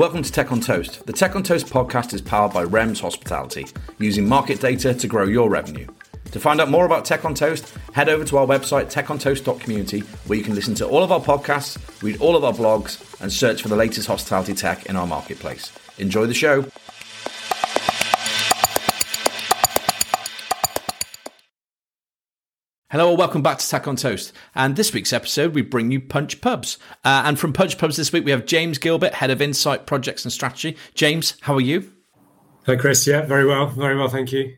Welcome to Tech on Toast. The Tech on Toast podcast is powered by REMS Hospitality, using market data to grow your revenue. To find out more about Tech on Toast, head over to our website, techontoast.community, where you can listen to all of our podcasts, read all of our blogs, and search for the latest hospitality tech in our marketplace. Enjoy the show. Hello, and welcome back to Tech on Toast. And this week's episode, we bring you Punch Pubs. Uh, and from Punch Pubs this week, we have James Gilbert, Head of Insight Projects and Strategy. James, how are you? Hi, Chris. Yeah, very well. Very well. Thank you.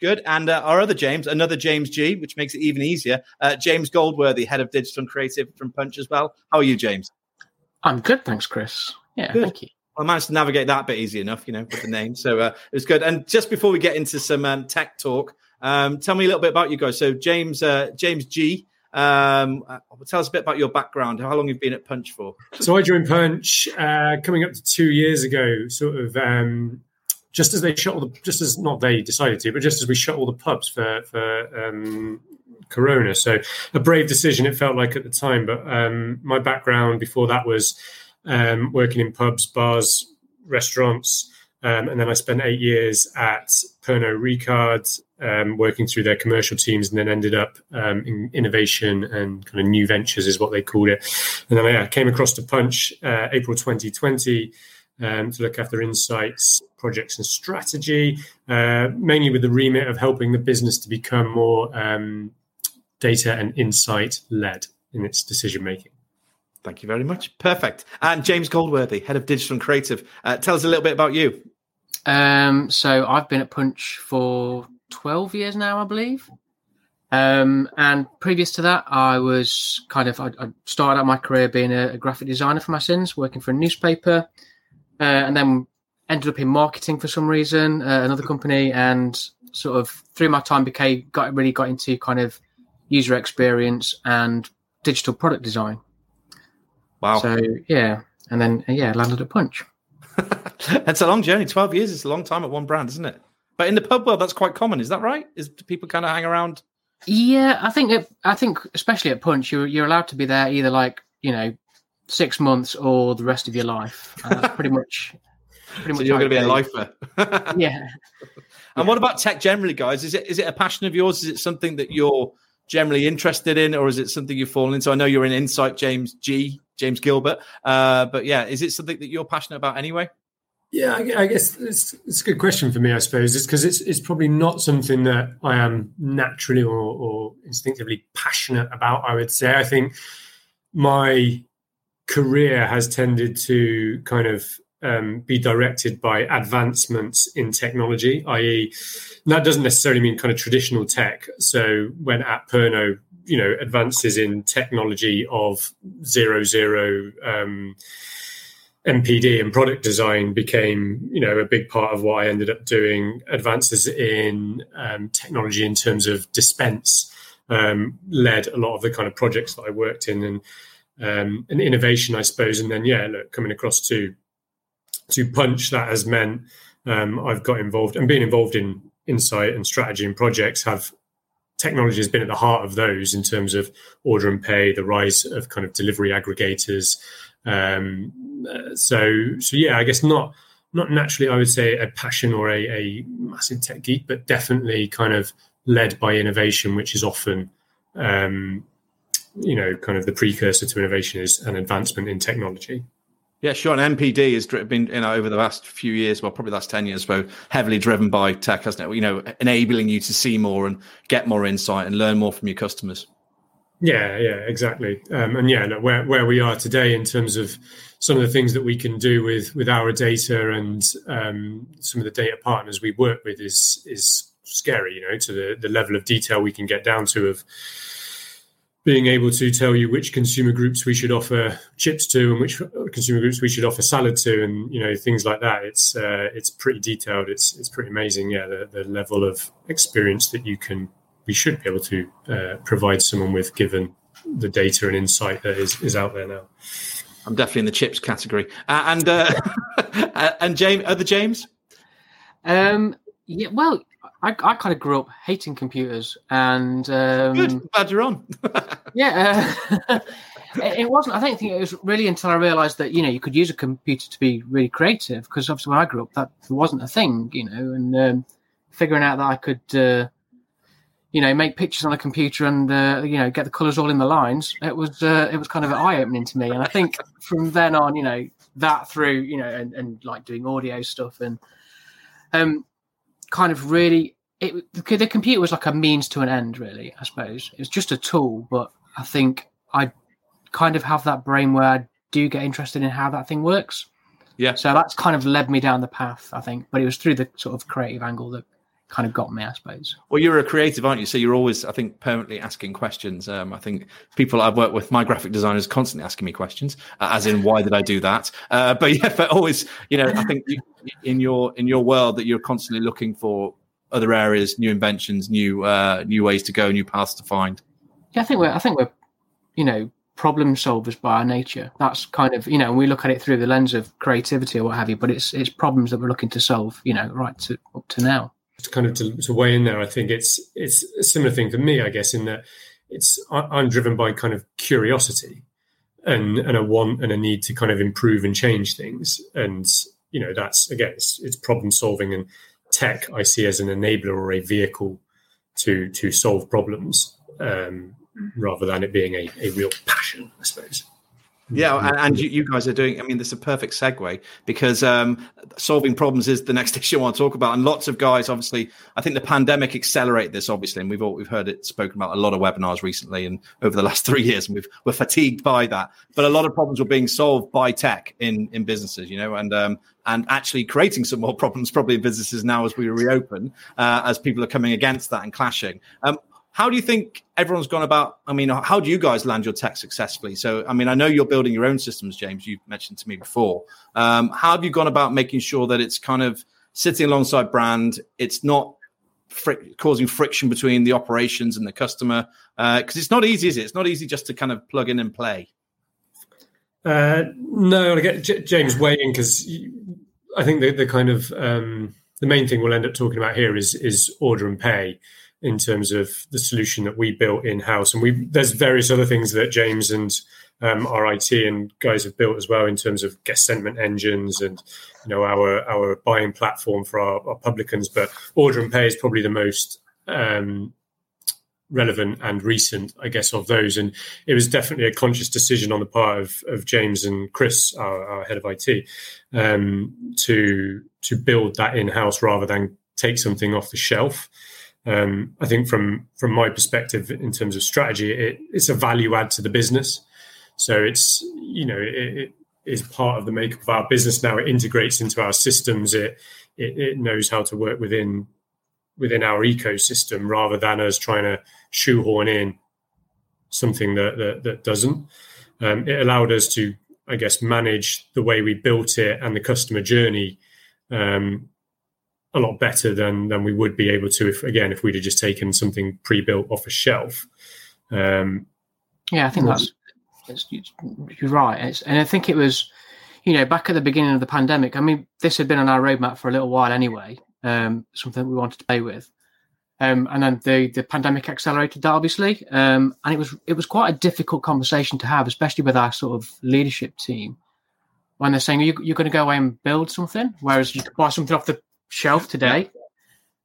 Good. And uh, our other James, another James G, which makes it even easier. Uh, James Goldworthy, Head of Digital and Creative from Punch as well. How are you, James? I'm good. Thanks, Chris. Yeah, good. thank you. I managed to navigate that bit easy enough, you know, with the name. So uh, it was good. And just before we get into some um, tech talk, um, tell me a little bit about you guys. So James, uh, James G, um, uh, tell us a bit about your background. How long you've been at Punch for? So I joined Punch uh, coming up to two years ago. Sort of um, just as they shut all the, just as not they decided to, but just as we shut all the pubs for for um, Corona. So a brave decision it felt like at the time. But um, my background before that was um, working in pubs, bars, restaurants. Um, and then I spent eight years at Pernod Ricard, um, working through their commercial teams, and then ended up um, in innovation and kind of new ventures, is what they called it. And then I came across to Punch uh, April 2020 um, to look after insights, projects, and strategy, uh, mainly with the remit of helping the business to become more um, data and insight led in its decision making. Thank you very much. Perfect. And James Goldworthy, head of digital and creative. Uh, tell us a little bit about you. Um, so I've been at Punch for 12 years now, I believe. Um, and previous to that, I was kind of, I, I started out my career being a, a, graphic designer for my sins, working for a newspaper, uh, and then ended up in marketing for some reason, uh, another company, and sort of through my time became, got really got into kind of user experience and digital product design. Wow. So, yeah. And then, yeah, landed at Punch. That's a long journey. 12 years is a long time at one brand, isn't it? But in the pub world, that's quite common. Is that right? Is people kind of hang around? Yeah, I think it, I think especially at Punch, you're you're allowed to be there either like you know six months or the rest of your life. Uh, pretty much. Pretty so much you're going to be a lifer. yeah. And what about tech generally, guys? Is it is it a passion of yours? Is it something that you're generally interested in, or is it something you've fallen into? I know you're in Insight, James G, James Gilbert, uh, but yeah, is it something that you're passionate about anyway? Yeah, I guess it's, it's a good question for me. I suppose it's because it's it's probably not something that I am naturally or, or instinctively passionate about. I would say I think my career has tended to kind of um, be directed by advancements in technology, i.e., that doesn't necessarily mean kind of traditional tech. So when at Pernod, you know, advances in technology of zero zero. Um, NPD and product design became, you know, a big part of what I ended up doing. Advances in um, technology in terms of dispense um, led a lot of the kind of projects that I worked in, and um, and innovation, I suppose. And then, yeah, look, coming across to to punch that has meant um, I've got involved and being involved in insight and strategy and projects have technology has been at the heart of those in terms of order and pay, the rise of kind of delivery aggregators, um, so so yeah, I guess not not naturally I would say a passion or a, a massive tech geek, but definitely kind of led by innovation, which is often um, you know kind of the precursor to innovation is an advancement in technology. Yeah, sure. And NPD has been, you know, over the last few years, well, probably the last 10 years, so heavily driven by tech, hasn't it? You know, enabling you to see more and get more insight and learn more from your customers. Yeah, yeah, exactly. Um, and yeah, where where we are today in terms of some of the things that we can do with with our data and um, some of the data partners we work with is is scary. You know, to the the level of detail we can get down to of being able to tell you which consumer groups we should offer chips to and which consumer groups we should offer salad to and you know things like that it's uh, it's pretty detailed it's it's pretty amazing yeah the, the level of experience that you can we should be able to uh, provide someone with given the data and insight that is, is out there now. I'm definitely in the chips category. Uh, and uh, uh, and James, other James. Um, yeah, well, I, I kind of grew up hating computers, and um, good. Glad you're on. yeah, uh, it, it wasn't. I don't think it was really until I realised that you know you could use a computer to be really creative. Because obviously when I grew up, that wasn't a thing, you know, and um, figuring out that I could. You know, make pictures on a computer and uh, you know get the colours all in the lines. It was uh, it was kind of eye opening to me, and I think from then on, you know, that through you know and, and like doing audio stuff and um, kind of really it the, the computer was like a means to an end, really. I suppose it was just a tool, but I think I kind of have that brain where I do get interested in how that thing works. Yeah. So that's kind of led me down the path, I think. But it was through the sort of creative angle that kind of got me, I suppose. Well, you're a creative, aren't you? So you're always, I think, permanently asking questions. Um, I think people I've worked with, my graphic designers, constantly asking me questions, uh, as in why did I do that? Uh, but yeah, but always, you know, I think you, in your in your world that you're constantly looking for other areas, new inventions, new uh, new ways to go, new paths to find. Yeah, I think we're, I think we're, you know, problem solvers by our nature. That's kind of, you know, we look at it through the lens of creativity or what have you, but it's it's problems that we're looking to solve, you know, right to up to now kind of to, to weigh in there, I think it's it's a similar thing for me, I guess, in that it's I'm driven by kind of curiosity and and a want and a need to kind of improve and change things, and you know that's again it's, it's problem solving and tech I see as an enabler or a vehicle to to solve problems um, rather than it being a, a real passion, I suppose. Yeah, and, you, you, guys are doing. I mean, this is a perfect segue because um, solving problems is the next issue I want to talk about. And lots of guys, obviously, I think the pandemic accelerated this, obviously, and we've all, we've heard it spoken about a lot of webinars recently and over the last three years, and we've we're fatigued by that. But a lot of problems were being solved by tech in in businesses, you know, and um, and actually creating some more problems probably in businesses now as we reopen, uh, as people are coming against that and clashing. Um, how do you think everyone's gone about? I mean, how do you guys land your tech successfully? So, I mean, I know you're building your own systems, James. You mentioned to me before. Um, how have you gone about making sure that it's kind of sitting alongside brand? It's not causing friction between the operations and the customer because uh, it's not easy, is it? It's not easy just to kind of plug in and play. Uh, no, I get J- James weighing because I think the, the kind of um, the main thing we'll end up talking about here is is order and pay in terms of the solution that we built in house. And we there's various other things that James and um, our IT and guys have built as well in terms of guest sentiment engines and you know our our buying platform for our, our publicans. But order and pay is probably the most um, relevant and recent, I guess, of those. And it was definitely a conscious decision on the part of, of James and Chris, our, our head of IT, um, to to build that in house rather than take something off the shelf. Um, I think from from my perspective, in terms of strategy, it, it's a value add to the business. So it's you know it, it is part of the makeup of our business now. It integrates into our systems. It, it it knows how to work within within our ecosystem rather than us trying to shoehorn in something that that, that doesn't. Um, it allowed us to, I guess, manage the way we built it and the customer journey um, a lot better than than we would be able to if again if we'd have just taken something pre-built off a shelf. Um, yeah, I think that's, that's you're right, it's, and I think it was you know back at the beginning of the pandemic. I mean, this had been on our roadmap for a little while anyway. Um, something we wanted to play with. Um, and then the, the pandemic accelerated that obviously, um, and it was it was quite a difficult conversation to have, especially with our sort of leadership team, when they're saying you, you're going to go away and build something, whereas you could buy something off the shelf today.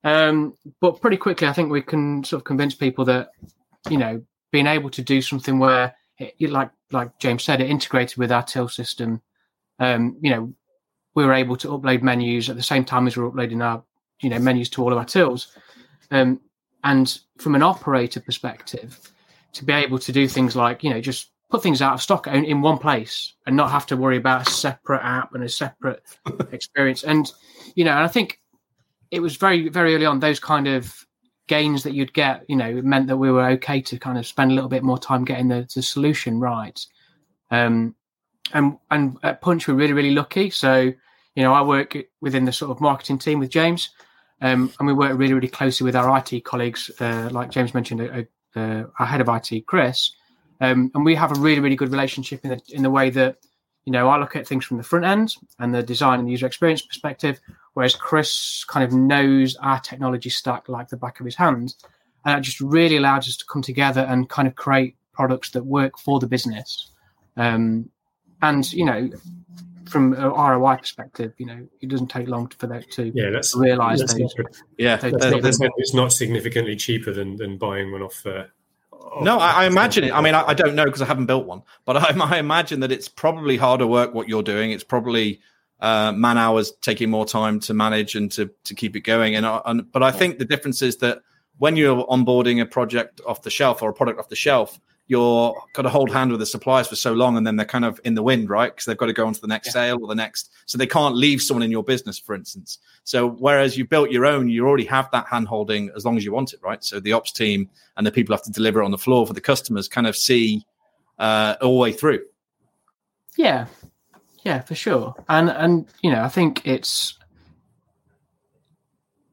Um, but pretty quickly, I think we can sort of convince people that you know being able to do something where, it, like like James said, it integrated with our till system. Um, you know, we were able to upload menus at the same time as we are uploading our you know menus to all of our tills. Um, and from an operator perspective, to be able to do things like you know just put things out of stock in, in one place and not have to worry about a separate app and a separate experience. And you know, and I think it was very very early on those kind of gains that you'd get. You know, meant that we were okay to kind of spend a little bit more time getting the, the solution right. Um, and and at Punch we're really really lucky. So you know, I work within the sort of marketing team with James. Um, and we work really, really closely with our IT colleagues, uh, like James mentioned, uh, uh, our head of IT, Chris, um, and we have a really, really good relationship in the in the way that you know I look at things from the front end and the design and the user experience perspective, whereas Chris kind of knows our technology stack like the back of his hand, and it just really allows us to come together and kind of create products that work for the business. Um, and you know, from an ROI perspective, you know, it doesn't take long for that to yeah, let's realize let's those. not- Yeah, Let's let's not it's not significantly cheaper than, than buying one off. Uh, off- No, I, I imagine it. I mean, I, I don't know because I haven't built one, but I, I imagine that it's probably harder work what you're doing. It's probably uh, man hours taking more time to manage and to to keep it going. And, I- and but I think the difference is that when you're onboarding a project off the shelf or a product off the shelf, you're got to hold hand with the suppliers for so long, and then they're kind of in the wind, right? Because they've got to go on to the next sale or the next, so they can't leave someone in your business, for instance. So whereas you built your own, you already have that hand holding as long as you want it, right? So the ops team and the people have to deliver on the floor for the customers kind of see uh, all the way through. Yeah, yeah, for sure. And and you know, I think it's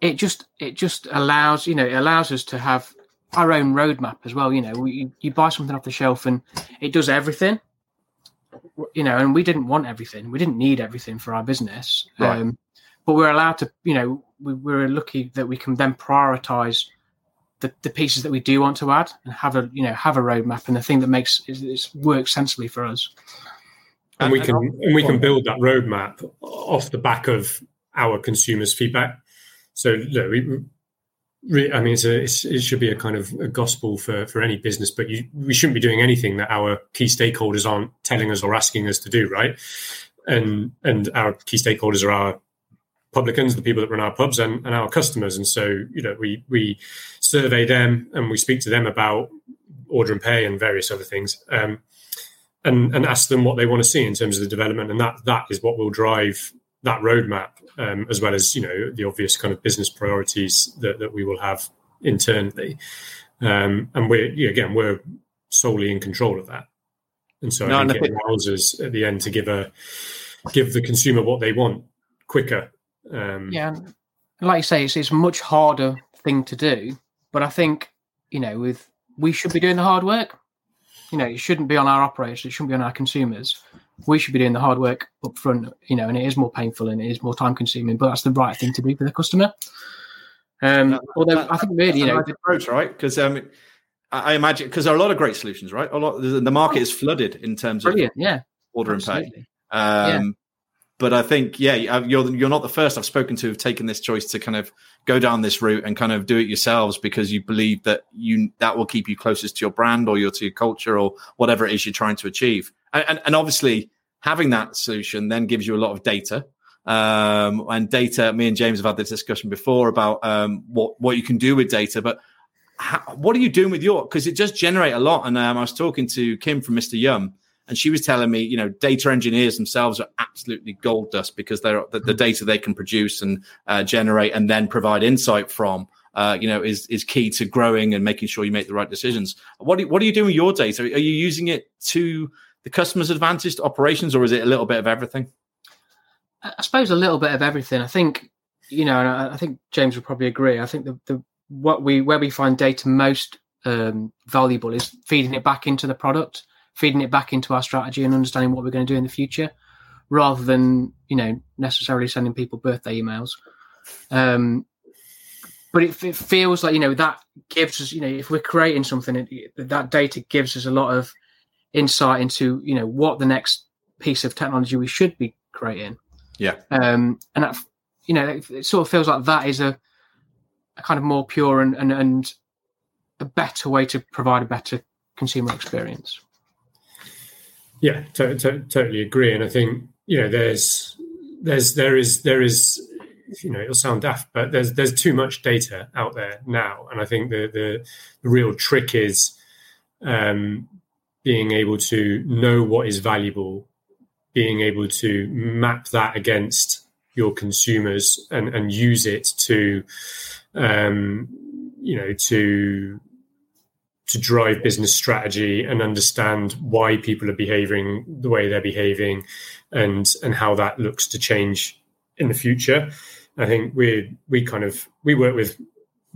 it just it just allows you know it allows us to have our own roadmap as well. You know, we, you buy something off the shelf and it does everything. You know, and we didn't want everything. We didn't need everything for our business. Right. Um, but we're allowed to. You know, we, we're lucky that we can then prioritize the, the pieces that we do want to add and have a you know have a roadmap and the thing that makes it, it works sensibly for us. and we can and and we can build that roadmap off the back of our consumers' feedback. So look, we, we, I mean, it's a, it's, it should be a kind of a gospel for for any business, but you, we shouldn't be doing anything that our key stakeholders aren't telling us or asking us to do, right? And and our key stakeholders are our publicans, the people that run our pubs, and, and our customers. And so, you know, we we survey them and we speak to them about order and pay and various other things. Um, and, and ask them what they want to see in terms of the development, and that that is what will drive that roadmap, um, as well as you know the obvious kind of business priorities that, that we will have internally. Um, and we're yeah, again we're solely in control of that, and so No, I think I it allows us at the end to give a give the consumer what they want quicker. Um, Yeah, and like you say, it's, it's a much harder thing to do. But I think you know, with we should be doing the hard work. You know, it shouldn't be on our operators. It shouldn't be on our consumers. We should be doing the hard work up front. You know, and it is more painful and it is more time consuming, but that's the right thing to do for the customer. Um, That- although that- I think really, you know, nice approach, right? Because um, I imagine because there are a lot of great solutions, right? A lot the market is flooded in terms of. Yeah, order and pay. absolutely. Um, But I think, yeah, you're you're not the first I've spoken to have taken this choice to kind of go down this route and kind of do it yourselves because you believe that you that will keep you closest to your brand or your to your culture or whatever it is you're trying to achieve. And, and, obviously, having that solution then gives you a lot of data. Um, and data, me and James have had this discussion before about um, what what you can do with data, but how, what are you doing with your? Because it does generate a lot. And um, I was talking to Kim from Mr. Yum, and she was telling me, you know, data engineers themselves are absolutely gold dust because they're the, the data they can produce and uh, generate and then provide insight from. Uh, you know, is is key to growing and making sure you make the right decisions. What do, what are you doing with your data? Are you using it to the customer's advantage to operations, or is it a little bit of everything? I suppose a little bit of everything. I think you know, and I, think James would probably agree. I think the, the what we where we find data most um, valuable is feeding it back into the product, feeding it back into our strategy, and understanding what we're going to do in the future, rather than you know necessarily sending people birthday emails. Um, but it, it feels like you know that gives us you know if we're creating something, it, that data gives us a lot of insight into you know what the next piece of technology we should be creating. Yeah. Um, and that, you know, it, it sort of feels like that is a, a kind of more pure and, and, and a better way to provide a better consumer experience. Yeah, to, to, totally agree. And I think you know, there's there's there is there is you know it'll sound daft, but there's there's too much data out there now, and I think the the, the real trick is um, being able to know what is valuable, being able to map that against your consumers and and use it to um, you know to to drive business strategy and understand why people are behaving the way they're behaving and and how that looks to change in the future. I think we we kind of we work with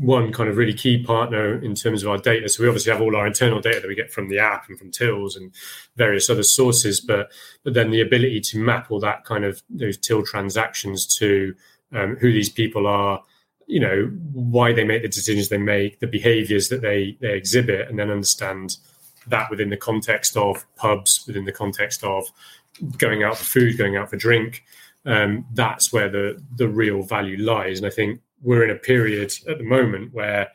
one kind of really key partner in terms of our data so we obviously have all our internal data that we get from the app and from tills and various other sources but but then the ability to map all that kind of those till transactions to um, who these people are you know why they make the decisions they make the behaviors that they they exhibit and then understand that within the context of pubs, within the context of going out for food, going out for drink, um, that's where the the real value lies. And I think we're in a period at the moment where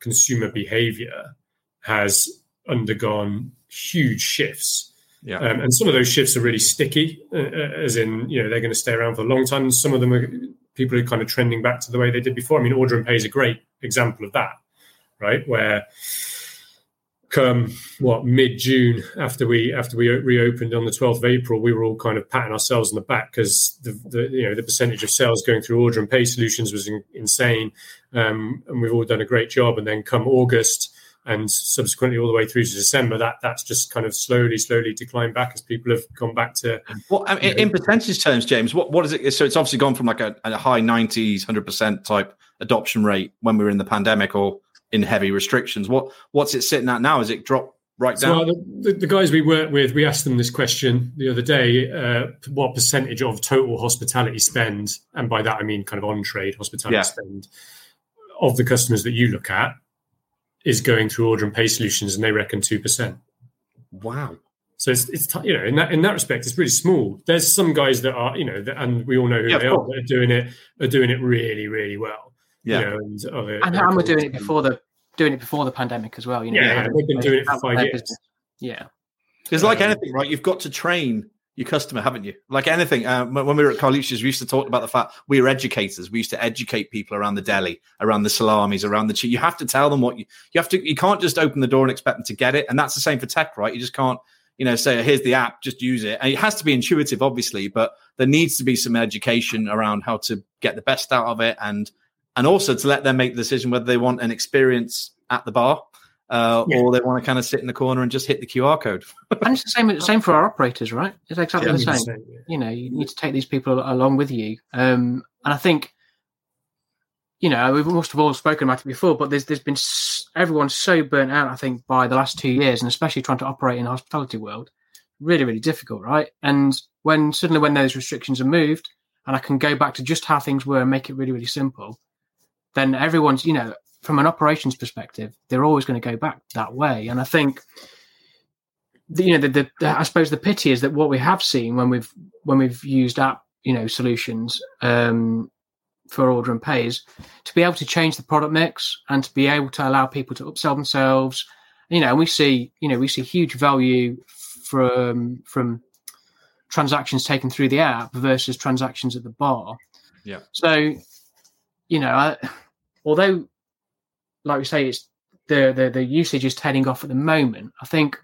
consumer behavior has undergone huge shifts. Yeah. Um, and some of those shifts are really sticky, uh, uh as in, you know, they're going to stay around for a long time. Some of them are people are kind of trending back to the way they did before. I mean, order and pay is a great example of that, right? Where come what mid June after we after we reopened on the 12th of April, we were all kind of patting ourselves on the back because the, the you know the percentage of sales going through order and pay solutions was in, insane, um, and we've all done a great job. And then come August and subsequently all the way through to December, that that's just kind of slowly, slowly declined back as people have gone back to. Well, I mean, in percentage terms, James, what what is it? So it's obviously gone from like a, a high nineties, hundred percent type adoption rate when we were in the pandemic or in heavy restrictions. What what's it sitting at now? Is it dropped right down? So the, the, guys we work with, we asked them this question the other day: uh, what percentage of total hospitality spend, and by that I mean kind of on trade hospitality yeah. spend, of the customers that you look at is going through order and pay solutions, and they reckon two percent. Wow. So it's, it's you know in that in that respect it's really small. There's some guys that are you know that, and we all know who yeah, they are that are doing it are doing it really really well. Yeah, you know, and, and, and we're doing it before the doing it before the pandemic as well. You know, yeah, they've been doing it for five years. Yeah, because like anything, right? You've got to train your customer, haven't you? Like anything. Uh, when we were at Carluccio's, we used to talk about the fact we were educators. We used to educate people around the deli, around the salamis, around the cheese. You have to tell them what you you have to. You can't just open the door and expect them to get it. And that's the same for tech, right? You just can't, you know, say here's the app, just use it. And it has to be intuitive, obviously, but there needs to be some education around how to get the best out of it, and and also to let them make the decision whether they want an experience at the bar uh, yeah. or they want to kind of sit in the corner and just hit the QR code. and it's the same same for our operators, right? It's exactly yeah, the same. You know, you need to take these people along with you, um, and I think. You know, we must have all spoken about it before, but there's there's been everyone's so burnt out. I think by the last two years, and especially trying to operate in the hospitality world, really really difficult, right? And when suddenly when those restrictions are moved, and I can go back to just how things were and make it really really simple, then everyone's you know from an operations perspective, they're always going to go back that way. And I think, the, you know, the, the, I suppose the pity is that what we have seen when we've when we've used app, you know, solutions um, for order and pays, to be able to change the product mix and to be able to allow people to upsell themselves. You know, and we see, you know, we see huge value from from transactions taken through the app versus transactions at the bar. Yeah. So, you know, I, although like we say, it's the, the the usage is tailing off at the moment. I think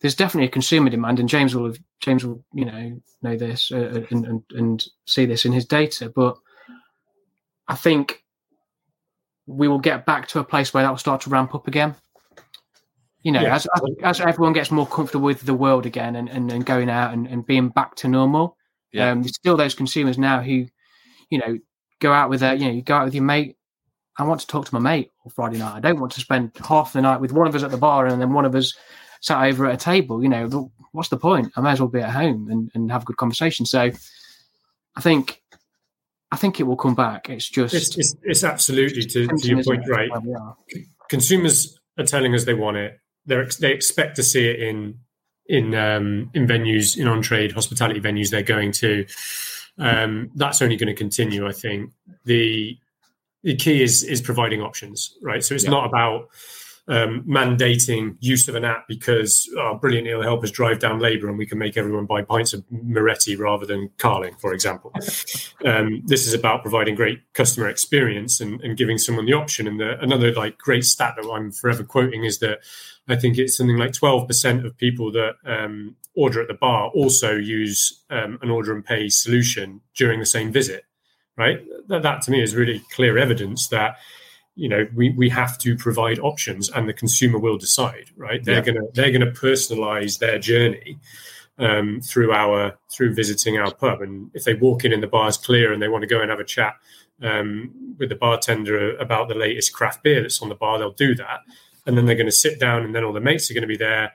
there's definitely a consumer demand, and James will have, James will you know know this uh, and, and, and see this in his data. But I think we will get back to a place where that will start to ramp up again. You know, yeah. as, as everyone gets more comfortable with the world again and, and, and going out and, and being back to normal. Yeah. Um, there's still those consumers now who, you know, go out with a, you know, you go out with your mate I want to talk to my mate on Friday night. I don't want to spend half the night with one of us at the bar and then one of us sat over at a table. You know, what's the point? I may as well be at home and, and have a good conversation. So I think I think it will come back. It's just it's, it's, it's absolutely to, to, your point, right? Consumers are telling us they want it. They they expect to see it in in um, in venues in on trade hospitality venues they're going to. Um, that's only going to continue. I think the the key is is providing options, right? So it's yeah. not about um, mandating use of an app because oh, brilliant, it'll help us drive down labour and we can make everyone buy pints of Moretti rather than Carling, for example. um, this is about providing great customer experience and, and giving someone the option. And the, another like great stat that I'm forever quoting is that I think it's something like 12% of people that um, order at the bar also use um, an order and pay solution during the same visit right? That, that to me is really clear evidence that you know we, we have to provide options and the consumer will decide right they're yeah. gonna they're gonna personalize their journey um, through our through visiting our pub and if they walk in and the bar's clear and they want to go and have a chat um, with the bartender about the latest craft beer that's on the bar they'll do that and then they're going to sit down and then all the mates are going to be there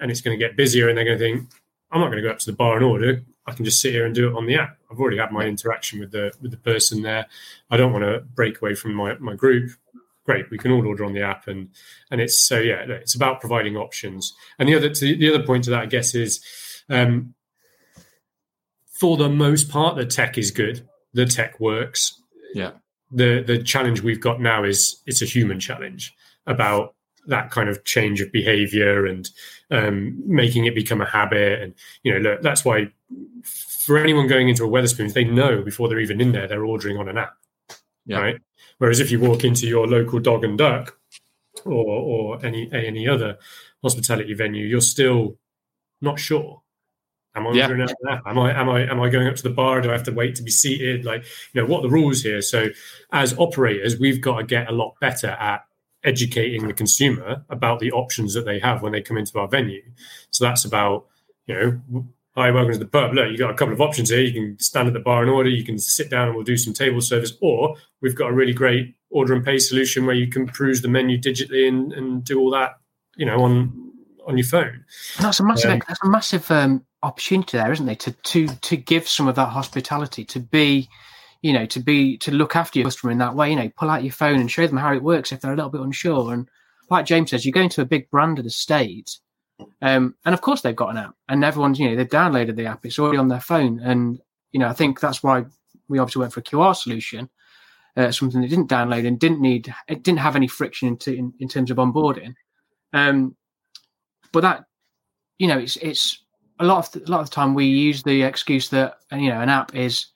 and it's going to get busier and they're going to think i'm not going to go up to the bar and order I can just sit here and do it on the app. I've already had my interaction with the with the person there. I don't want to break away from my, my group. great. We can all order on the app, and and it's so yeah, it's about providing options. And the other the other point to that, I guess, is um, for the most part, the tech is good. The tech works. Yeah. The the challenge we've got now is it's a human challenge about that kind of change of behavior and um, making it become a habit. And you know, look, that's why for anyone going into a Wetherspoons, they know before they're even in there, they're ordering on an app. Yeah. Right. Whereas if you walk into your local dog and duck or or any any other hospitality venue, you're still not sure. Am I yeah. ordering an app? Am I am I am I going up to the bar? Do I have to wait to be seated? Like, you know, what are the rules here? So as operators, we've got to get a lot better at educating the consumer about the options that they have when they come into our venue. So that's about, you know, hi, welcome to the pub. Look, you've got a couple of options here. You can stand at the bar and order, you can sit down and we'll do some table service, or we've got a really great order and pay solution where you can peruse the menu digitally and, and do all that, you know, on on your phone. And that's a massive um, that's a massive um, opportunity there, isn't it? To to to give some of that hospitality, to be you know, to be to look after your customer in that way. You know, pull out your phone and show them how it works if they're a little bit unsure. And like James says, you go into a big branded estate, um, and of course they've got an app, and everyone's you know they've downloaded the app. It's already on their phone, and you know I think that's why we obviously went for a QR solution, uh, something that didn't download and didn't need it didn't have any friction into, in, in terms of onboarding. Um, but that you know it's it's a lot of a lot of the time we use the excuse that you know an app is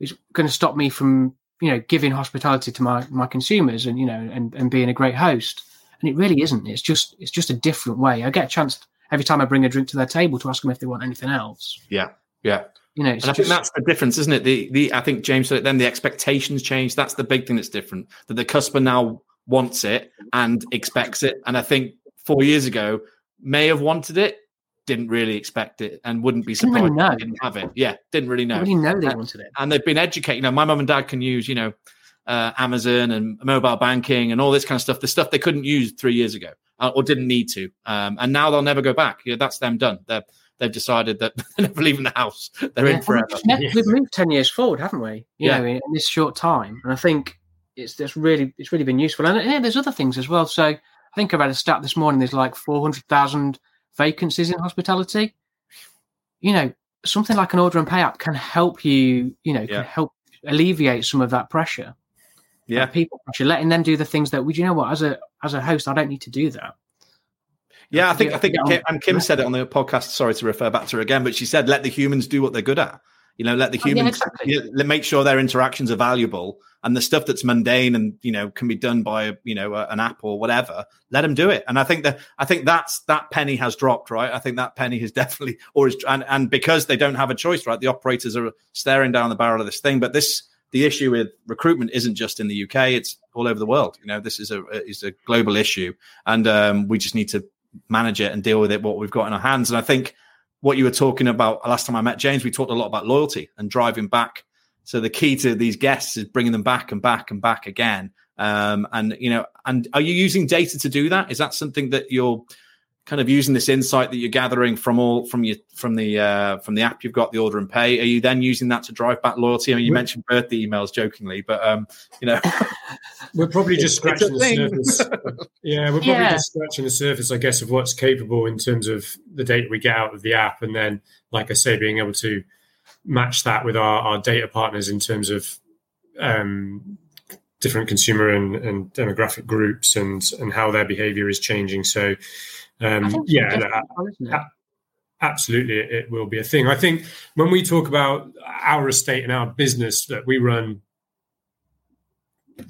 is going to stop me from you know giving hospitality to my my consumers and you know and, and being a great host and it really isn't it's just it's just a different way i get a chance every time i bring a drink to their table to ask them if they want anything else yeah yeah you know, and I just, think that's the difference, isn't it? The the I think James said it. Then the expectations change. That's the big thing that's different. That the customer now wants it and expects it. And I think four years ago may have wanted it, didn't really expect it and wouldn't be surprised didn't, really didn't have it. Yeah, didn't really know. Didn't know they and, wanted it. And they've been educated. You know, my mum and dad can use, you know, uh, Amazon and mobile banking and all this kind of stuff. The stuff they couldn't use three years ago uh, or didn't need to. Um, and now they'll never go back. Yeah, that's them done. They're, they've decided that they're never leaving the house. They're yeah, in forever. We've, we've, moved ten years forward, haven't we? You yeah. know, in, in, this short time. And I think it's just really it's really been useful. And yeah, there's other things as well. So I think I read a stat this morning. There's like four hundred thousand vacancies in hospitality you know, something like an order and pay app can help you, you know, yeah. can help alleviate some of that pressure. Yeah. people pressure, letting them do the things that would you know what, as a as a host, I don't need to do that. Yeah, I think I think Kim, and Kim said it on the podcast. Sorry to refer back to her again, but she said, "Let the humans do what they're good at." You know, let the humans oh, yeah, exactly. make sure their interactions are valuable, and the stuff that's mundane and you know can be done by you know an app or whatever. Let them do it. And I think that I think that's that penny has dropped, right? I think that penny has definitely, or is and and because they don't have a choice, right? The operators are staring down the barrel of this thing. But this the issue with recruitment isn't just in the UK; it's all over the world. You know, this is a is a global issue, and um, we just need to manage it and deal with it. What we've got in our hands, and I think what you were talking about last time I met James, we talked a lot about loyalty and driving back. So the key to these guests is bringing them back and back and back again. Um, and you know, and are you using data to do that? Is that something that you're kind of using this insight that you're gathering from all from your from the uh, from the app you've got the order and pay are you then using that to drive back loyalty? I mean you we're, mentioned birthday emails jokingly but um you know. We're probably just scratching the surface. Yeah we're probably yeah. just scratching the surface i guess of what's capable in terms of the data we get out of the app and then like i say being able to match that with our, our data partners in terms of um different consumer and, and demographic groups and and how their behavior is changing. So um, yeah, absolutely, it will be a thing. I think when we talk about our estate and our business, that we run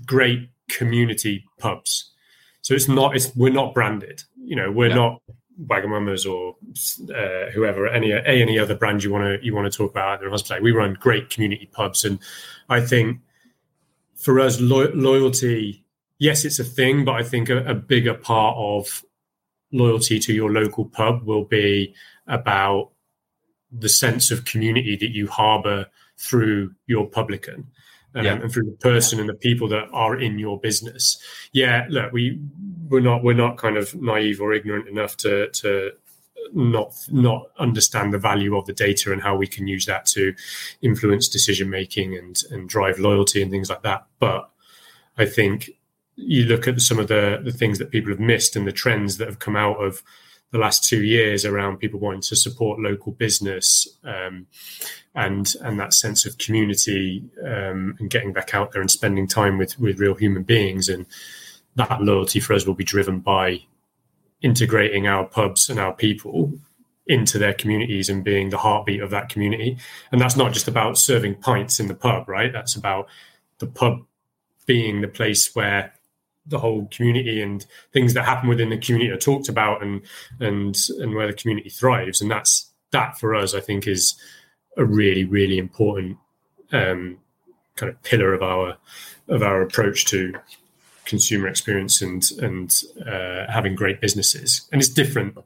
great community pubs. So it's not it's we're not branded. You know, we're yeah. not Wagamama's or uh, whoever any any other brand you want to you want to talk about at the hospital. We run great community pubs, and I think for us lo- loyalty, yes, it's a thing, but I think a, a bigger part of loyalty to your local pub will be about the sense of community that you harbor through your publican um, yeah. and through the person and the people that are in your business. Yeah, look, we we're not we're not kind of naive or ignorant enough to to not not understand the value of the data and how we can use that to influence decision making and and drive loyalty and things like that. But I think you look at some of the the things that people have missed and the trends that have come out of the last two years around people wanting to support local business um, and and that sense of community um, and getting back out there and spending time with with real human beings. And that loyalty for us will be driven by integrating our pubs and our people into their communities and being the heartbeat of that community. And that's not just about serving pints in the pub right? That's about the pub being the place where the whole community and things that happen within the community are talked about and and and where the community thrives. And that's that for us i think is a really really important um, kind of pillar of our of our approach to consumer experience and and uh, having great businesses. And it's different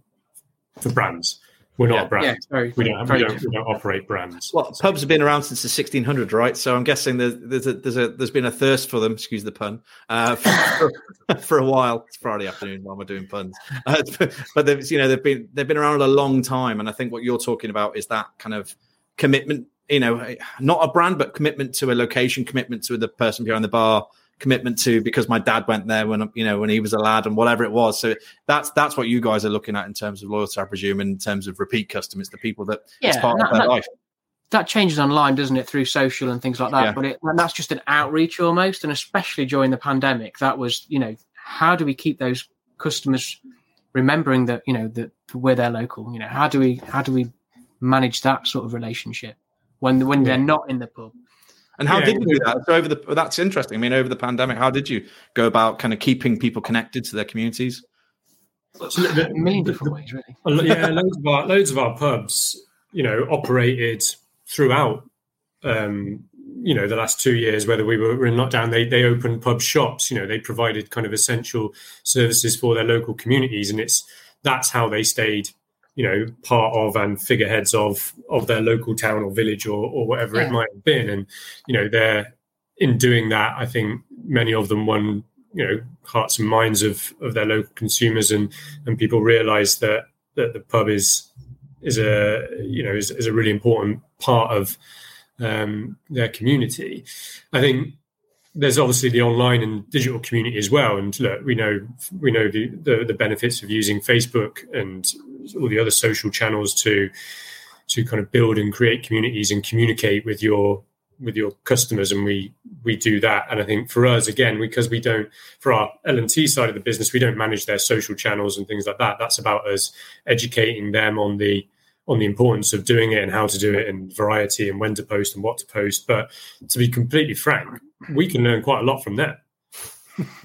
for brands we're not yeah, a brand. Yeah, very, we, don't, very we, don't, we don't operate brands. Well, pubs have been around since the 1600s, right? So I'm guessing there's there's a, there's, a, there's been a thirst for them. Excuse the pun. Uh, for, for, a while. It's Friday afternoon while we're doing puns, uh, but they've you know they've been they've been around a long time, and I think what you're talking about is that kind of commitment. You know, not a brand, but commitment to a location, commitment to the person behind the bar, commitment to because my dad went there when you know when he was a lad and whatever it was. So that's that's what you guys are looking at in terms of loyalty, I presume, in terms of repeat customers, the people that yeah, it's part that, of their that, life. That changes online, doesn't it, through social and things like that? Yeah. But it, that's just an outreach almost, and especially during the pandemic, that was you know how do we keep those customers remembering that you know that we're their local? You know how do we how do we manage that sort of relationship when when yeah. they're not in the pub? And how yeah, did you do that? So over the that's interesting. I mean, over the pandemic, how did you go about kind of keeping people connected to their communities? A million different ways, really. yeah, loads of our loads of our pubs, you know, operated throughout. Um, you know, the last two years, whether we were in lockdown, they they opened pub shops. You know, they provided kind of essential services for their local communities, and it's that's how they stayed you know part of and figureheads of of their local town or village or, or whatever yeah. it might have been and you know they're in doing that i think many of them won you know hearts and minds of of their local consumers and and people realize that that the pub is is a you know is, is a really important part of um, their community i think there's obviously the online and digital community as well. And look, we know we know the, the, the benefits of using Facebook and all the other social channels to to kind of build and create communities and communicate with your with your customers. And we we do that. And i think for us again because we don't for our l&t side of the business we don't manage their social channels and things like that. That's about us educating them on the on the importance of doing it and how to do it and variety and when to post and what to post. But to be completely frank we can learn quite a lot from them.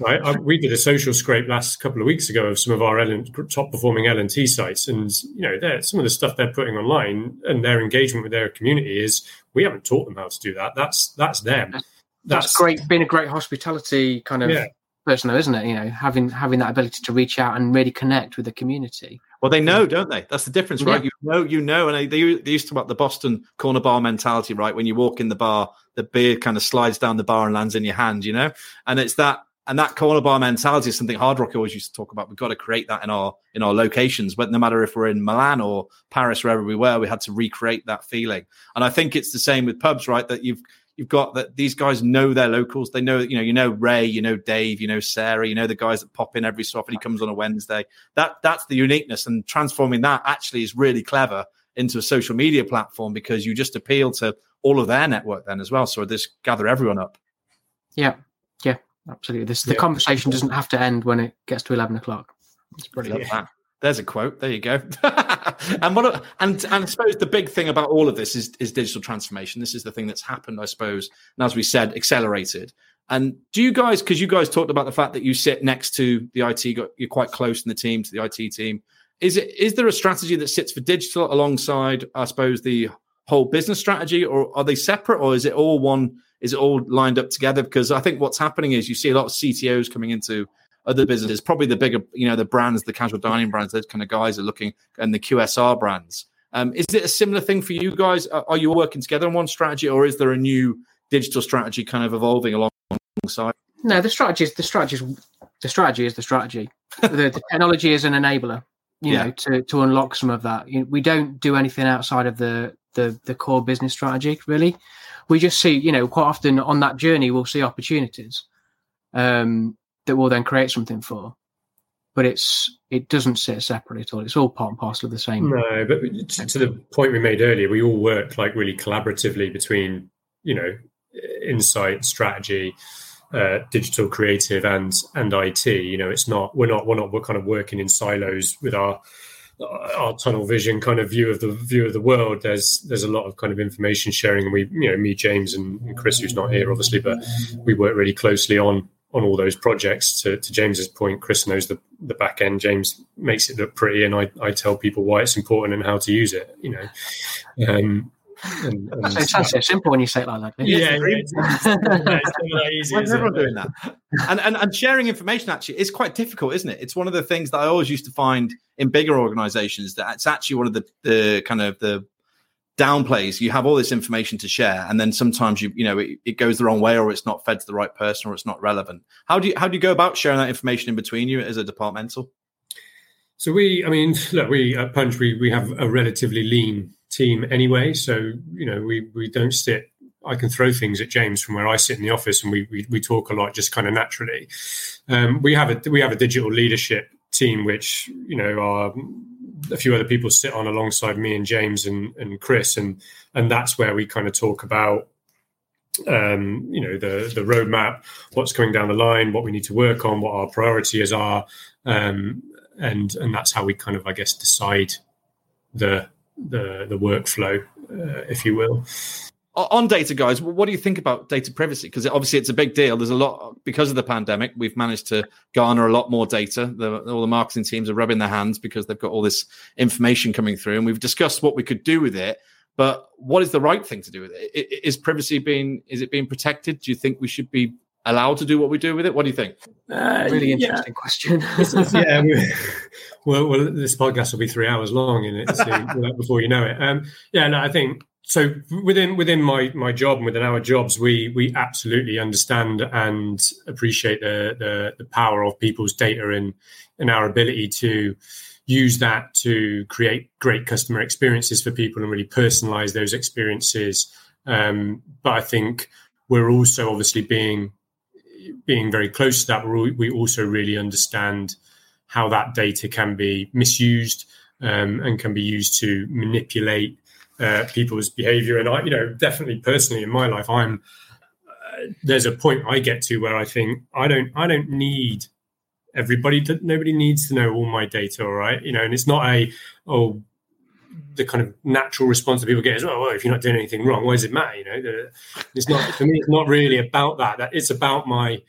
Right, I, we did a social scrape last couple of weeks ago of some of our L- top performing L and T sites, and you know, some of the stuff they're putting online and their engagement with their community is we haven't taught them how to do that. That's that's them. That's, that's great. Being a great hospitality kind of yeah. person, though, isn't it? You know, having having that ability to reach out and really connect with the community. Well, they know, don't they? That's the difference, right? Yeah. You know, you know, and they, they used to about the Boston corner bar mentality, right? When you walk in the bar, the beer kind of slides down the bar and lands in your hand, you know, and it's that and that corner bar mentality is something Hard Rock always used to talk about. We've got to create that in our in our locations, but no matter if we're in Milan or Paris, wherever we were, we had to recreate that feeling. And I think it's the same with pubs, right? That you've you've got that these guys know their locals. They know, you know, you know Ray, you know Dave, you know Sarah, you know the guys that pop in every so often. He comes on a Wednesday. That that's the uniqueness, and transforming that actually is really clever into a social media platform because you just appeal to all of their network then as well. So this gather everyone up. Yeah, yeah, absolutely. This the yeah. conversation doesn't have to end when it gets to eleven o'clock. It's brilliant. There's a quote. There you go. and what and and I suppose the big thing about all of this is is digital transformation. This is the thing that's happened, I suppose, and as we said, accelerated. And do you guys, because you guys talked about the fact that you sit next to the IT, you're quite close in the team to the IT team. Is it is there a strategy that sits for digital alongside, I suppose, the whole business strategy, or are they separate, or is it all one? Is it all lined up together? Because I think what's happening is you see a lot of CTOs coming into other businesses, probably the bigger, you know, the brands, the casual dining brands, those kind of guys are looking, and the QSR brands. Um, is it a similar thing for you guys? Are, you working together on one strategy, or is there a new digital strategy kind of evolving alongside? No, the strategy is the strategy is the strategy is the strategy. the, the, technology is an enabler, you yeah. know, to to unlock some of that. You know, we don't do anything outside of the the the core business strategy. Really, we just see, you know, quite often on that journey we'll see opportunities. Um, that we'll then create something for. But it's it doesn't sit separately at all. It's all part and parcel of the same. No, but to, the point we made earlier, we all work like really collaboratively between you know insight, strategy, uh, digital creative, and and IT. You know, it's not we're not we're not we're kind of working in silos with our our tunnel vision kind of view of the view of the world. There's there's a lot of kind of information sharing, and we you know me, James, and, Chris, who's not here obviously, but we work really closely on on all those projects. To, to James's point, Chris knows the, the back end. James makes it look pretty, and I, I tell people why it's important and how to use it. You know, um, and, and it sounds so simple when you say it like that. Yeah, yeah, it's, it's, easy. everyone doing that? And, and and sharing information actually is quite difficult, isn't it? It's one of the things that I always used to find in bigger organizations that it's actually one of the the kind of the downplays. You have all this information to share, and then sometimes you you know it, it goes the wrong way, or it's not fed to the right person, or it's not relevant. How do you how do you go about sharing that information in between you as a departmental? So we, I mean, look, we at Punch we we have a relatively lean team anyway. So you know, we we don't sit. I can throw things at James from where I sit in the office, and we we, we talk a lot just kind of naturally. Um, we have a we have a digital leadership team, which you know are a few other people sit on alongside me and James and, and Chris, and and that's where we kind of talk about um, you know the the roadmap, what's coming down the line, what we need to work on, what our priorities are, um, and and that's how we kind of I guess decide the the the workflow, uh, if you will. On data, guys, what do you think about data privacy? Because obviously it's a big deal. There's a lot because of the pandemic. We've managed to garner a lot more data. The, all the marketing teams are rubbing their hands because they've got all this information coming through, and we've discussed what we could do with it. But what is the right thing to do with it? Is privacy being is it being protected? Do you think we should be allowed to do what we do with it? What do you think? Uh, really interesting yeah. question. yeah, well, well, this podcast will be three hours long in it so, before you know it. Um, yeah, no, I think so. Within within my my job and within our jobs, we we absolutely understand and appreciate the the, the power of people's data and and our ability to use that to create great customer experiences for people and really personalize those experiences. Um, but I think we're also obviously being being very close to that, we also really understand how that data can be misused um, and can be used to manipulate uh, people's behavior. And I, you know, definitely personally in my life, I'm uh, there's a point I get to where I think I don't I don't need everybody nobody needs to know all my data all right you know and it's not a oh the kind of natural response that people get is, oh, well, if you're not doing anything wrong, why does it matter? You know, it's not for me. It's not really about that. That it's about my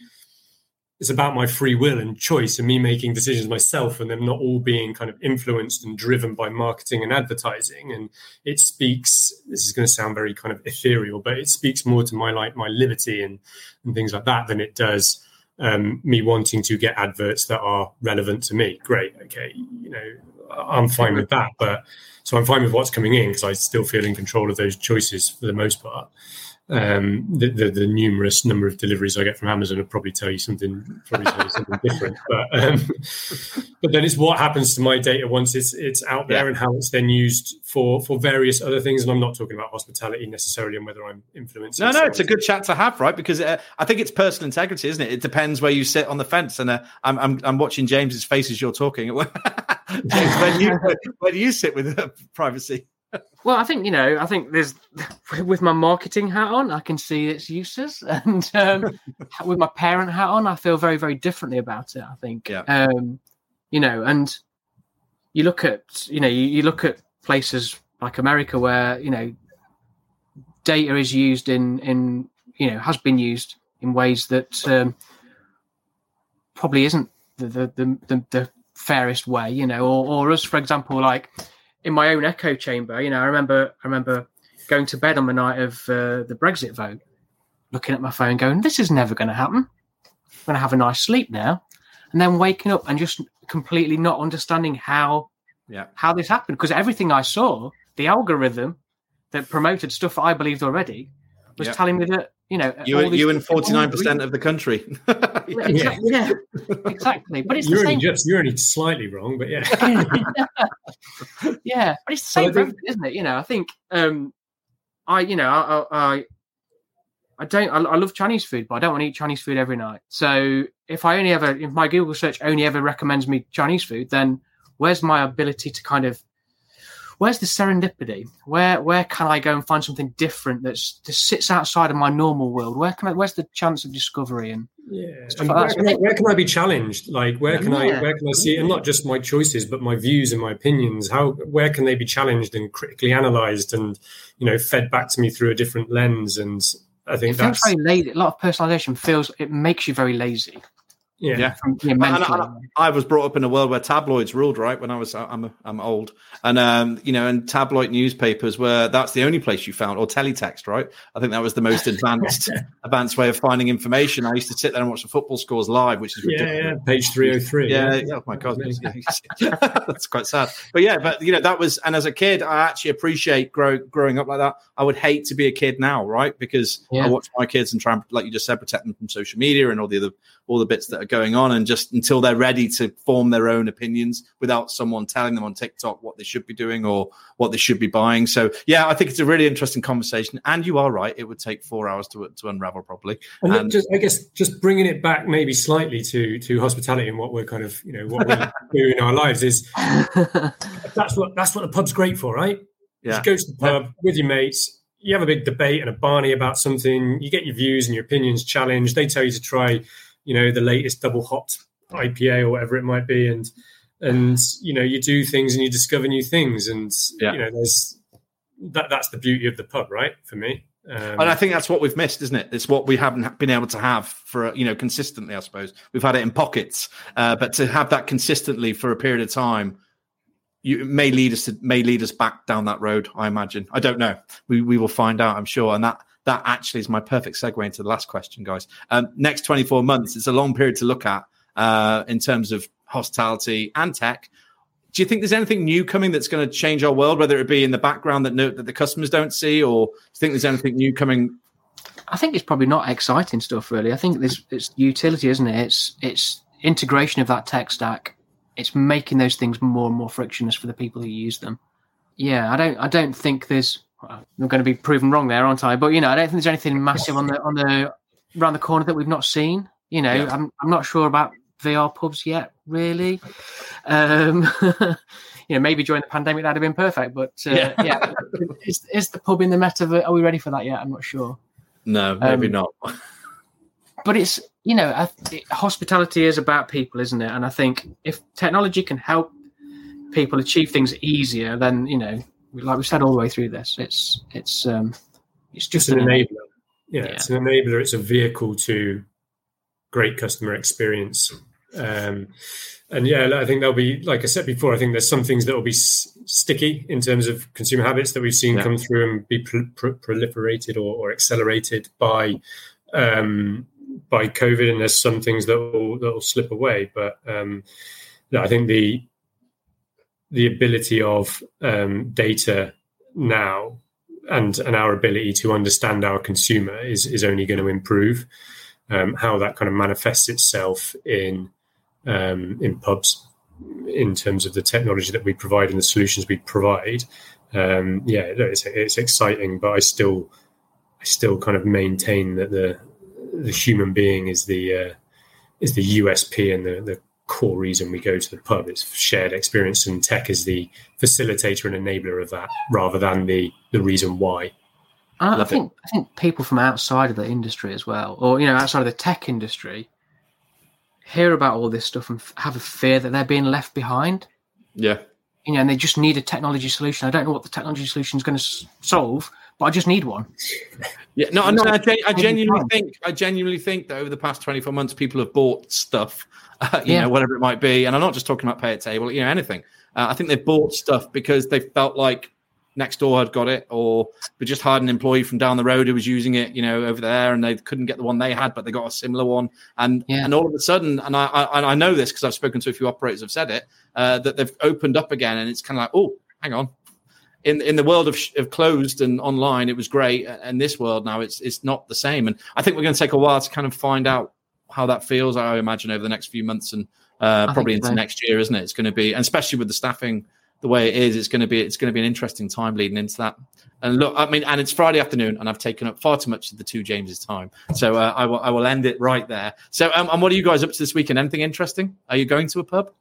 it's about my free will and choice and me making decisions myself and them not all being kind of influenced and driven by marketing and advertising and it speaks this is going to sound very kind of ethereal but it speaks more to my like my liberty and and things like that than it does um, me wanting to get adverts that are relevant to me great okay you know i'm fine with that but so I'm fine with what's coming in because I still feel in control of those choices for the most part. Um, the, the, the, numerous number of deliveries I get from Amazon will probably tell you something, probably tell you something different. But um, but then it's what happens to my data once it's it's out there yeah. and how it's then used for for various other things. And I'm not talking about hospitality necessarily and whether I'm influencing. No, no, it's a good chat to have, right? Because uh, I think it's personal integrity, isn't it? It depends where you sit on the fence. And uh, I'm, I'm I'm watching James's face as you're talking. James, where do you where do you sit with uh, privacy? Well, I think you know. I think there's with my marketing hat on, I can see its uses, and um, with my parent hat on, I feel very, very differently about it. I think, yeah. um, you know, and you look at you know you, you look at places like America where you know data is used in in you know has been used in ways that um, probably isn't the the, the the, the fairest way, you know, or, or us, for example, like in my own echo chamber, you know, I remember, I remember going to bed on the night of uh, the Brexit vote, looking at my phone, going, "This is never going to happen. I'm going to have a nice sleep now," and then waking up and just completely not understanding how, yeah, how this happened because everything I saw, the algorithm that promoted stuff I believed already, was telling me that you know, you, you and forty nine percent of the country. yeah, exactly, yeah, exactly. But it's you're the same. Only just you're only slightly wrong, but yeah, yeah. But it's the same, think... isn't it? You know, I think um, I, you know, I, I, I don't. I, I, love Chinese food, but I don't want to eat Chinese food every night. So if I only ever, if my Google search only ever recommends me Chinese food, then where's my ability to kind of, where's the serendipity? Where where can I go and find something different that's that sits outside of my normal world? Where can I? Where's the chance of discovery and yeah, and where, can I, where, can I, be challenged? Like, where can yeah. I where can I see, and not just my choices, but my views and my opinions? How where can they be challenged and critically analysed, and you know, fed back to me through a different lens? And I think it that's very lazy. A lot of personalisation feels it makes you very lazy. Yeah, yeah. From, I, I, was brought up in a world where tabloids ruled. Right when I was, I'm I'm old, and um, you know, and tabloid newspapers were that's the only place you found, or teletext. Right, I think that was the most advanced advanced way of finding information. I used to sit there and watch the football scores live, which is ridiculous. Yeah, yeah. page three hundred oh three. Yeah, yeah. Oh my god, that's quite sad. But yeah, but you know, that was, and as a kid, I actually appreciate grow, growing up like that. I would hate to be a kid now, right? Because yeah. I watch my kids and try and, like you just said, protect them from social media and all the other all the bits that are going on and just until they're ready to form their own opinions without someone telling them on TikTok what they should be doing or what they should be buying. So yeah, I think it's a really interesting conversation. And you are right; it would take four hours to to unravel properly. And, and just, I guess just bringing it back maybe slightly to to hospitality and what we're kind of you know what we do in our lives is that's what that's what the pub's great for, right? Yeah. Just go to the pub yeah. with your mates. You have a big debate and a barney about something. You get your views and your opinions challenged. They tell you to try you know the latest double hopped IPA or whatever it might be, and and you know you do things and you discover new things, and yeah. you know there's that that's the beauty of the pub, right? For me. Um, and I think that's what we've missed, isn't it? It's what we haven't been able to have for you know consistently. I suppose we've had it in pockets, uh, but to have that consistently for a period of time, you may lead us to may lead us back down that road. I imagine. I don't know. We we will find out. I'm sure, and that that actually is my perfect segue into the last question, guys. Um, next 24 months, it's a long period to look at uh, in terms of hospitality and tech. Do you think there's anything new coming that's going to change our world, whether it be in the background that no, that the customers don't see, or do you think there's anything new coming? I think it's probably not exciting stuff, really. I think there's it's utility, isn't it? It's it's integration of that tech stack. It's making those things more and more frictionless for the people who use them. Yeah, I don't I don't think there's I'm going to be proven wrong there, aren't I? But you know, I don't think there's anything massive on the on the around the corner that we've not seen. You know, yeah. I'm I'm not sure about VR pubs yet, really. Um, you know, maybe during the pandemic that'd have been perfect, but uh, yeah, yeah. is, is the pub in the metaverse? Are we ready for that yet? I'm not sure. No, maybe um, not. but it's you know, it, hospitality is about people, isn't it? And I think if technology can help people achieve things easier, then you know like we've said all the way through this, it's it's um, it's just an, an enabler. Yeah, yeah, it's an enabler. It's a vehicle to great customer experience. Um, and yeah, I think there'll be, like I said before, I think there's some things that will be s- sticky in terms of consumer habits that we've seen yeah. come through and be pr- pr- proliferated or, or, accelerated by um, by COVID. And there's some things that will that will slip away. But um, I think the the ability of um, data now and and our ability to understand our consumer is is only going to improve. Um, how that kind of manifests itself in um, in pubs in terms of the technology that we provide and the solutions we provide. Um, yeah, it's, it's exciting, but I still I still kind of maintain that the the human being is the uh, is the USP and the, the core reason we go to the pub. It's shared experience, and tech is the facilitator and enabler of that, rather than the the reason why. I, I think it. I think people from outside of the industry as well, or you know, outside of the tech industry, hear about all this stuff and have a fear that they're being left behind. Yeah, you know, and they just need a technology solution. I don't know what the technology solution is going to solve, but I just need one. Yeah, no, no, I, I genuinely think I genuinely think that over the past twenty four months, people have bought stuff uh, you yeah. know, whatever it might be. And I'm not just talking about pay at table, you know, anything. Uh, I think they've bought stuff because they felt like next door had got it, or they just hired an employee from down the road who was using it, you know, over there, and they couldn't get the one they had, but they got a similar one. And yeah. and all of a sudden, and I I, I know this because I've spoken to a few operators have said it uh, that they've opened up again, and it's kind of like, oh, hang on. In, in the world of, of closed and online, it was great. And this world now, it's it's not the same. And I think we're going to take a while to kind of find out how that feels. I imagine over the next few months and uh, probably into so. next year, isn't it? It's going to be, and especially with the staffing the way it is, it's going to be it's going to be an interesting time leading into that. And look, I mean, and it's Friday afternoon, and I've taken up far too much of the two James's time. So uh, I will I will end it right there. So, um, and what are you guys up to this weekend? Anything interesting? Are you going to a pub?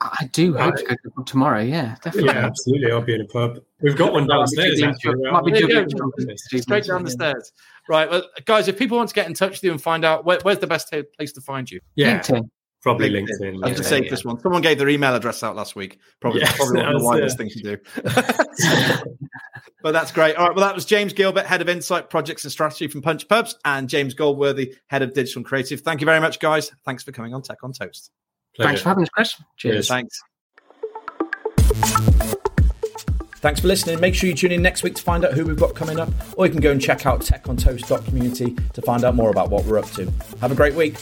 I do hope to go to the pub tomorrow. Yeah, definitely. Yeah, absolutely. I'll be in a pub. We've got one downstairs. Might be actually. might be There you juggling Straight down the stairs. Right, well, guys, if people want to get in touch with you and find out where, where's the best ta- place to find you, Yeah, LinkedIn. probably LinkedIn. LinkedIn. that's the yeah, safest one. Someone gave their email address out last week. Probably, Yes, probably one of the was, wisest things to do. but that's great. All right, well, that was James Gilbert, head of Insight Projects and Strategy from Punch Pubs, and James Goldworthy, head of Digital and Creative. Thank you very much, guys. Thanks for coming on Tech on Toast. Pleasure. Thanks for having us, Chris. Cheers. Thanks. Thanks for listening. Make sure you tune in next week to find out who we've got coming up, or you can go and check out techontoast.community to find out more about what we're up to. Have a great week.